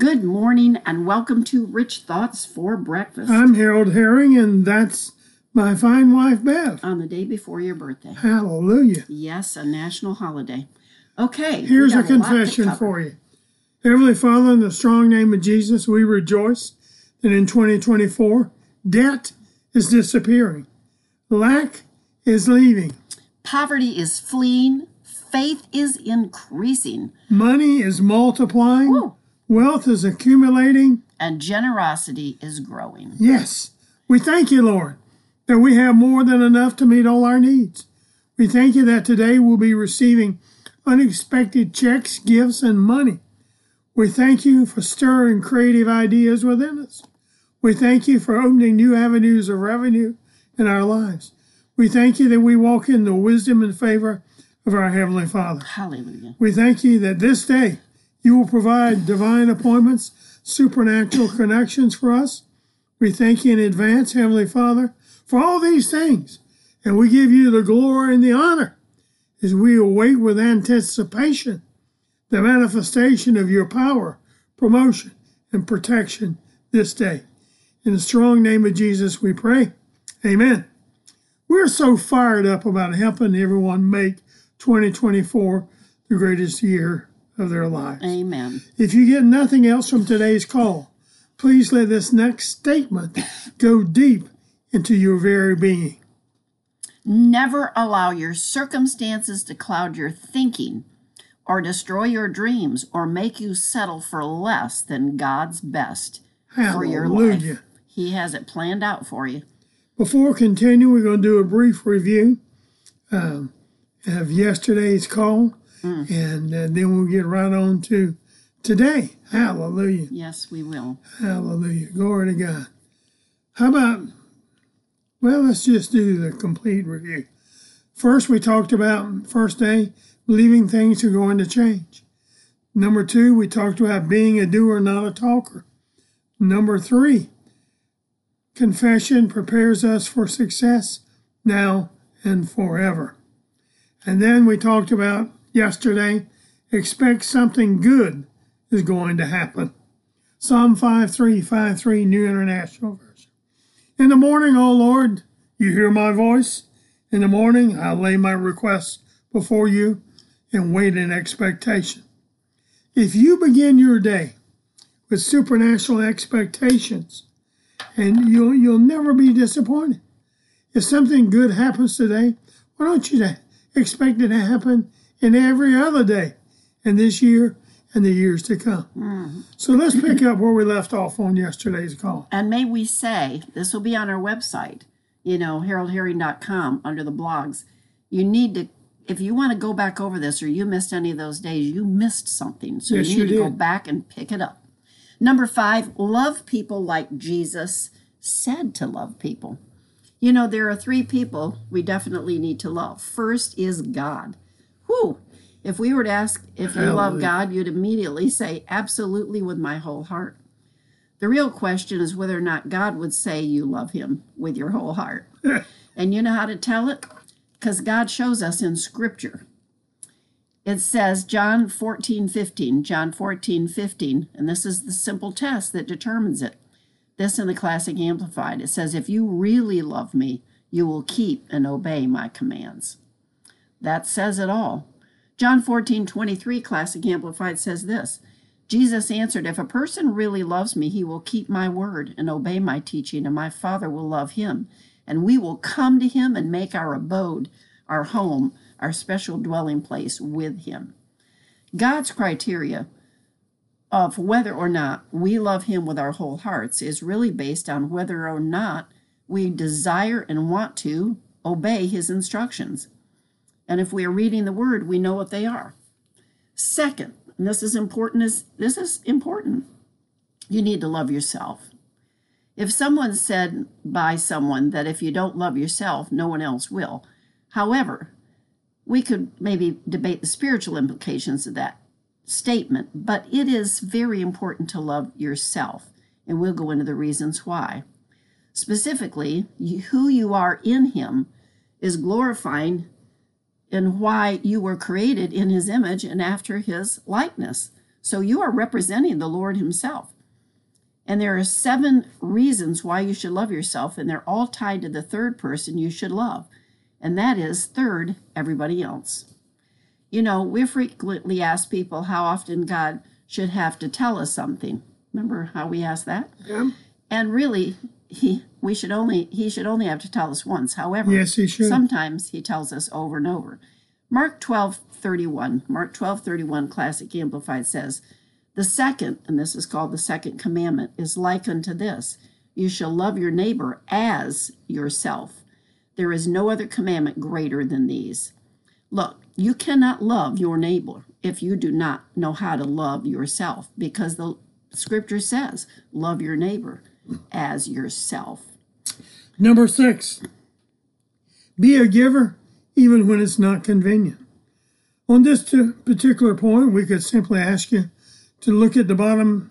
Good morning and welcome to Rich Thoughts for Breakfast I'm Harold Herring, and that's my fine wife, Beth. on the day before your birthday. Hallelujah. Yes, a national holiday. Okay. Here's a got lot to confession cover. for you. Heavenly Father, in the strong name of Jesus, we rejoice that in 2024, debt is disappearing, lack is leaving, Poverty is fleeing, faith is increasing, money is multiplying, Woo. Wealth is accumulating. and generosity is growing. Yes, we thank you, Lord, that we have more than enough to meet all our needs. We thank you that today we'll be receiving unexpected checks, gifts, and money. We thank you for stirring creative ideas within us. We thank you for opening new avenues of revenue in our lives. We thank you that we walk in the wisdom and favor of our Heavenly Father. Hallelujah. We thank you that this day you will provide divine appointments, supernatural connections for us. We thank you in advance, Heavenly Father, for all these things. And we give you the glory and the honor as we await with anticipation the manifestation of your power, promotion, and protection this day. In the strong name of Jesus, we pray. Amen. We're so fired up about helping everyone make 2024 the greatest year of their lives. Amen. If you get nothing else from today's call, please let this next statement go deep into your very being. Never allow your circumstances to cloud your thinking or destroy your dreams or make you settle for less than God's best for your life. He has it planned out for you. Before continuing, we're going to do a brief review um, of yesterday's call, and uh, then we'll get right on to today. Hallelujah. Yes, we will. Hallelujah. Glory to God. How about, well, let's just do the complete review. First, we talked about, first day, believing things are going to change. Number two, we talked about being a doer, not a talker. Number three, confession prepares us for success now and forever. And then we talked about yesterday, expect something good is going to happen. Psalm 5353, New International Version. In the morning, O Lord, you hear my voice. In the morning, I lay my requests before you and wait in expectation. If you begin your day with supernatural expectations, and you'll you'll never be disappointed. If something good happens today, why don't you expect it to happen in every other day, in this year and the years to come? Mm-hmm. So let's pick up where we left off on yesterday's call. And may we say, this will be on our website, you know, haroldherring.com under the blogs. You need to, if you want to go back over this or you missed any of those days, you missed something. So Yes, you you need to go back and pick it up. Number five, love people like Jesus said to love people. You know, there are three people we definitely need to love. First is God. If we were to ask if you love God, you'd immediately say, absolutely with my whole heart. The real question is whether or not God would say you love him with your whole heart. and you know how to tell it? Because God shows us in Scripture. It says, John 14, 15, John 14, 15, and this is the simple test that determines it. This in the Classic Amplified. It says, If you really love me, you will keep and obey my commands. That says it all. John 14, 23, Classic Amplified says this Jesus answered, If a person really loves me, he will keep my word and obey my teaching, and my Father will love him. And we will come to him and make our abode, our home, our special dwelling place with him. God's criteria of whether or not we love him with our whole hearts is really based on whether or not we desire and want to obey his instructions. And if we are reading the word, we know what they are. Second, and this is important is this is important. You need to love yourself. If someone said by someone that if you don't love yourself, no one else will. However, we could maybe debate the spiritual implications of that statement, but it is very important to love yourself, and we'll go into the reasons why. Specifically, who you are in Him is glorifying and why you were created in His image and after His likeness. So you are representing the Lord Himself. And there are seven reasons why you should love yourself, and they're all tied to the third person you should love. And that is, third, everybody else. You know, we frequently ask people how often God should have to tell us something. Remember how we asked that? Yeah. And really, he we should only he should only have to tell us once. However, Yes, he should. sometimes he tells us over and over. Mark 12, 31, Mark 12, 31, Classic Amplified says, The second, and this is called the second commandment, is like unto this You shall love your neighbor as yourself. There is no other commandment greater than these. Look, you cannot love your neighbor if you do not know how to love yourself, because the scripture says, Love your neighbor as yourself. Number six, be a giver even when it's not convenient. On this particular point, we could simply ask you to look at the bottom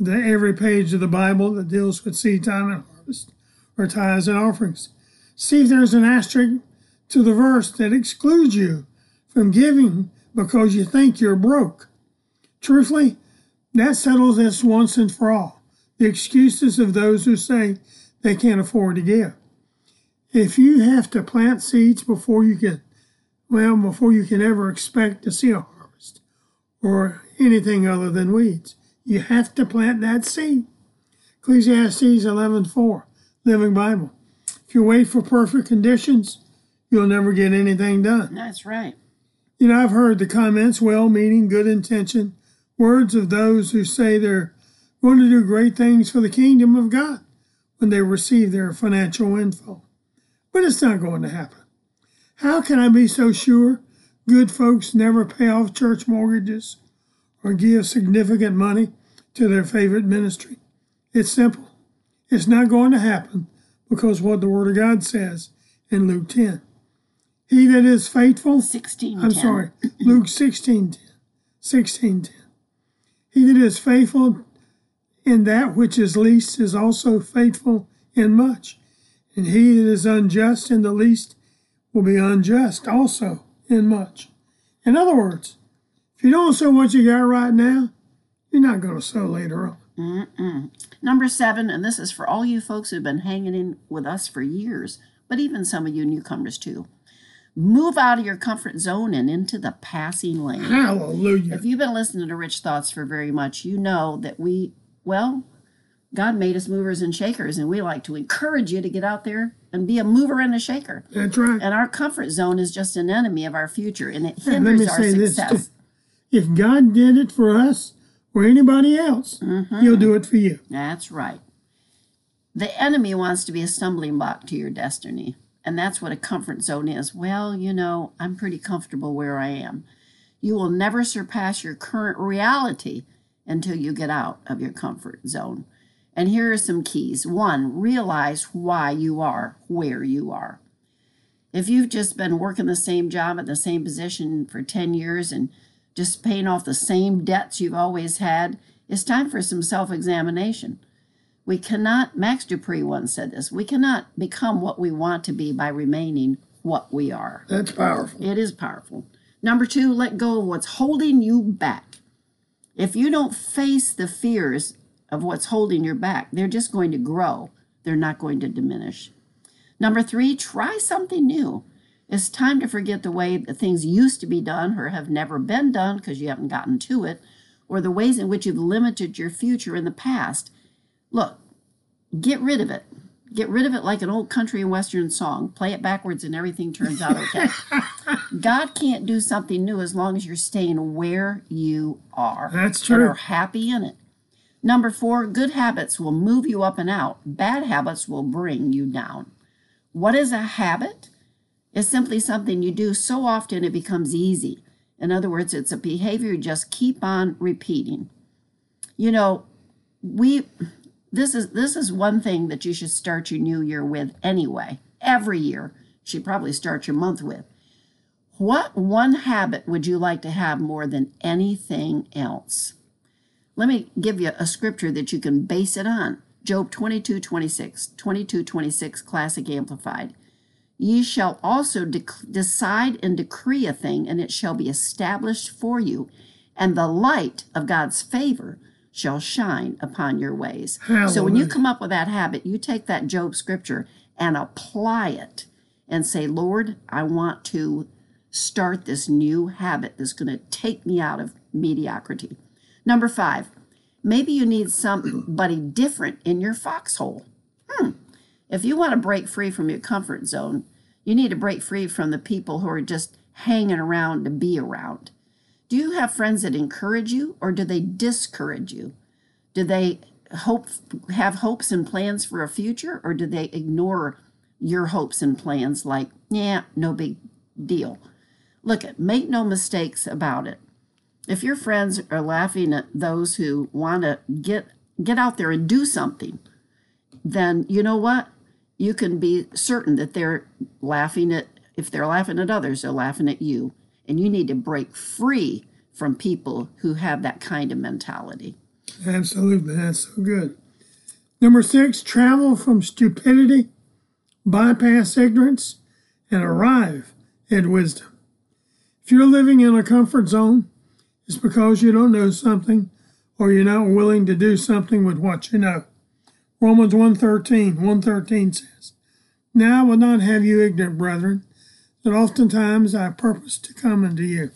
of every page of the Bible that deals with seed time and harvest, or tithes and offerings. See if there's an asterisk to the verse that excludes you from giving because you think you're broke. Truthfully, that settles this once and for all. The excuses of those who say they can't afford to give. If you have to plant seeds before you can, well, before you can ever expect to see a harvest or anything other than weeds, you have to plant that seed. Ecclesiastes 11:4, Living Bible. If you wait for perfect conditions, you'll never get anything done. That's right. You know, I've heard the comments, well meaning, good intention, words of those who say they're going to do great things for the kingdom of God when they receive their financial info. But it's not going to happen. How can I be so sure good folks never pay off church mortgages or give significant money to their favorite ministry? It's simple. It's not going to happen because what the Word of God says in Luke 10. He that is faithful 16. I'm sorry, Luke 16 10. 16 10. He that is faithful in that which is least is also faithful in much. And he that is unjust in the least will be unjust also in much. In other words, if you don't sow what you got right now, you're not going to sow later on. Mm-mm. Number seven, and this is for all you folks who've been hanging in with us for years, but even some of you newcomers too. Move out of your comfort zone and into the passing lane. Hallelujah. If you've been listening to Rich Thoughts for very much, you know that we, well, God made us movers and shakers, and we like to encourage you to get out there and be a mover and a shaker. That's right. And our comfort zone is just an enemy of our future, and it And let me hinders our say success. If God did it for us or anybody else, mm-hmm. He'll do it for you. That's right. The enemy wants to be a stumbling block to your destiny. And that's what a comfort zone is. Well, you know, I'm pretty comfortable where I am. You will never surpass your current reality until you get out of your comfort zone. And here are some keys. One, realize why you are where you are. If you've just been working the same job at the same position for 10 years and just paying off the same debts you've always had, it's time for some self examination. We cannot, Max De Pree once said this, we cannot become what we want to be by remaining what we are. That's powerful. It is powerful. Number two, let go of what's holding you back. If you don't face the fears of what's holding you back, they're just going to grow, they're not going to diminish. Number three, try something new. It's time to forget the way that things used to be done or have never been done because you haven't gotten to it, or the ways in which you've limited your future in the past. Look, get rid of it. Get rid of it like an old country and western song. Play it backwards and everything turns out okay. God can't do something new as long as you're staying where you are. That's And true. are happy in it. Number four, good habits will move you up and out. Bad habits will bring you down. What is a habit? It's simply something you do so often it becomes easy. In other words, it's a behavior you just keep on repeating. You know, we this is this is one thing that you should start your new year with anyway. Every year, you should probably start your month with. What one habit would you like to have more than anything else? Let me give you a scripture that you can base it on. Job 22, 26, 22, 26, Classic Amplified. Ye shall also dec- decide and decree a thing, and it shall be established for you, and the light of God's favor shall shine upon your ways. So when you come up with that habit, you take that Job scripture and apply it and say, Lord, I want to start this new habit that's going to take me out of mediocrity. Number five, maybe you need somebody different in your foxhole. Hmm. If you want to break free from your comfort zone, you need to break free from the people who are just hanging around to be around. Do you have friends that encourage you or do they discourage you? Do they hope have hopes and plans for a future or do they ignore your hopes and plans like, yeah, no big deal? Look at make no mistakes about it. If your friends are laughing at those who want to get get out there and do something, then you know what? You can be certain that they're laughing at if they're laughing at others, they're laughing at you. And you need to break free from people who have that kind of mentality. Absolutely. That's so good. Number six, travel from stupidity, bypass ignorance, and arrive at wisdom. If you're living in a comfort zone, it's because you don't know something or you're not willing to do something with what you know. Romans 1.13, 113 says, Now I will not have you ignorant, brethren, oftentimes I purpose to come unto you.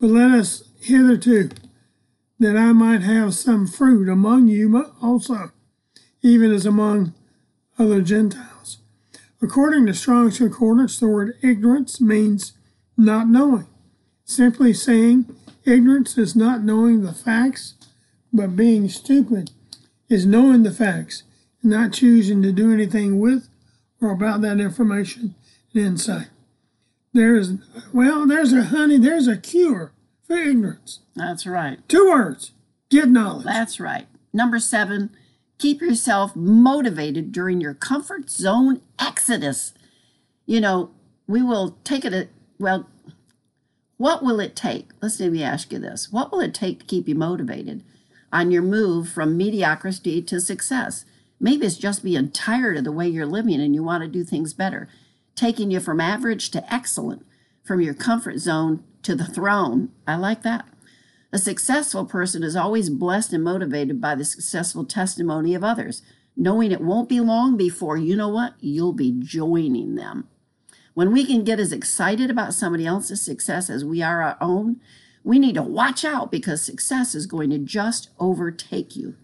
But let us hitherto that I might have some fruit among you also, even as among other Gentiles. According to Strong's Concordance, the word ignorance means not knowing. Simply saying ignorance is not knowing the facts, but being stupid is knowing the facts and not choosing to do anything with or about that information and insight. There's, well, there's a honey, there's a cure for ignorance. That's right. Two words get knowledge. That's right. Number seven, keep yourself motivated during your comfort zone exodus. You know, we will take it, at, well, what will it take? Let's let me ask you this. What will it take to keep you motivated on your move from mediocrity to success? Maybe it's just being tired of the way you're living and you want to do things better, taking you from average to excellent, from your comfort zone to the throne. I like that. A successful person is always blessed and motivated by the successful testimony of others, knowing it won't be long before you know what? You'll be joining them. When we can get as excited about somebody else's success as we are our own, we need to watch out because success is going to just overtake you.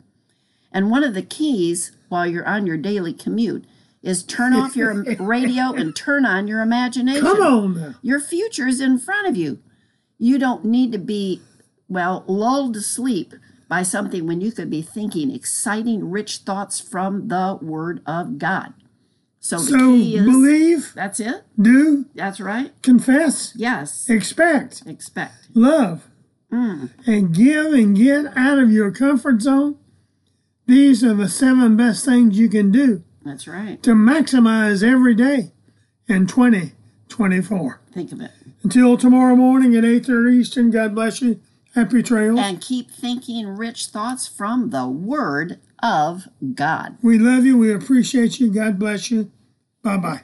And one of the keys while you're on your daily commute is turn off your radio and turn on your imagination. Come on now. Your future is in front of you. You don't need to be, well, lulled to sleep by something when you could be thinking exciting, rich thoughts from the Word of God. So So is believe, that's it. do, That's right. confess, Yes. expect, Expect. love, mm. and give and get out of your comfort zone. These are the seven best things you can do That's right. to maximize every day in 2024. Think of it. Until tomorrow morning at 8.30 Eastern, God bless you. Happy trails. And keep thinking rich thoughts from the Word of God. we love you. We appreciate you. God bless you. Bye-bye.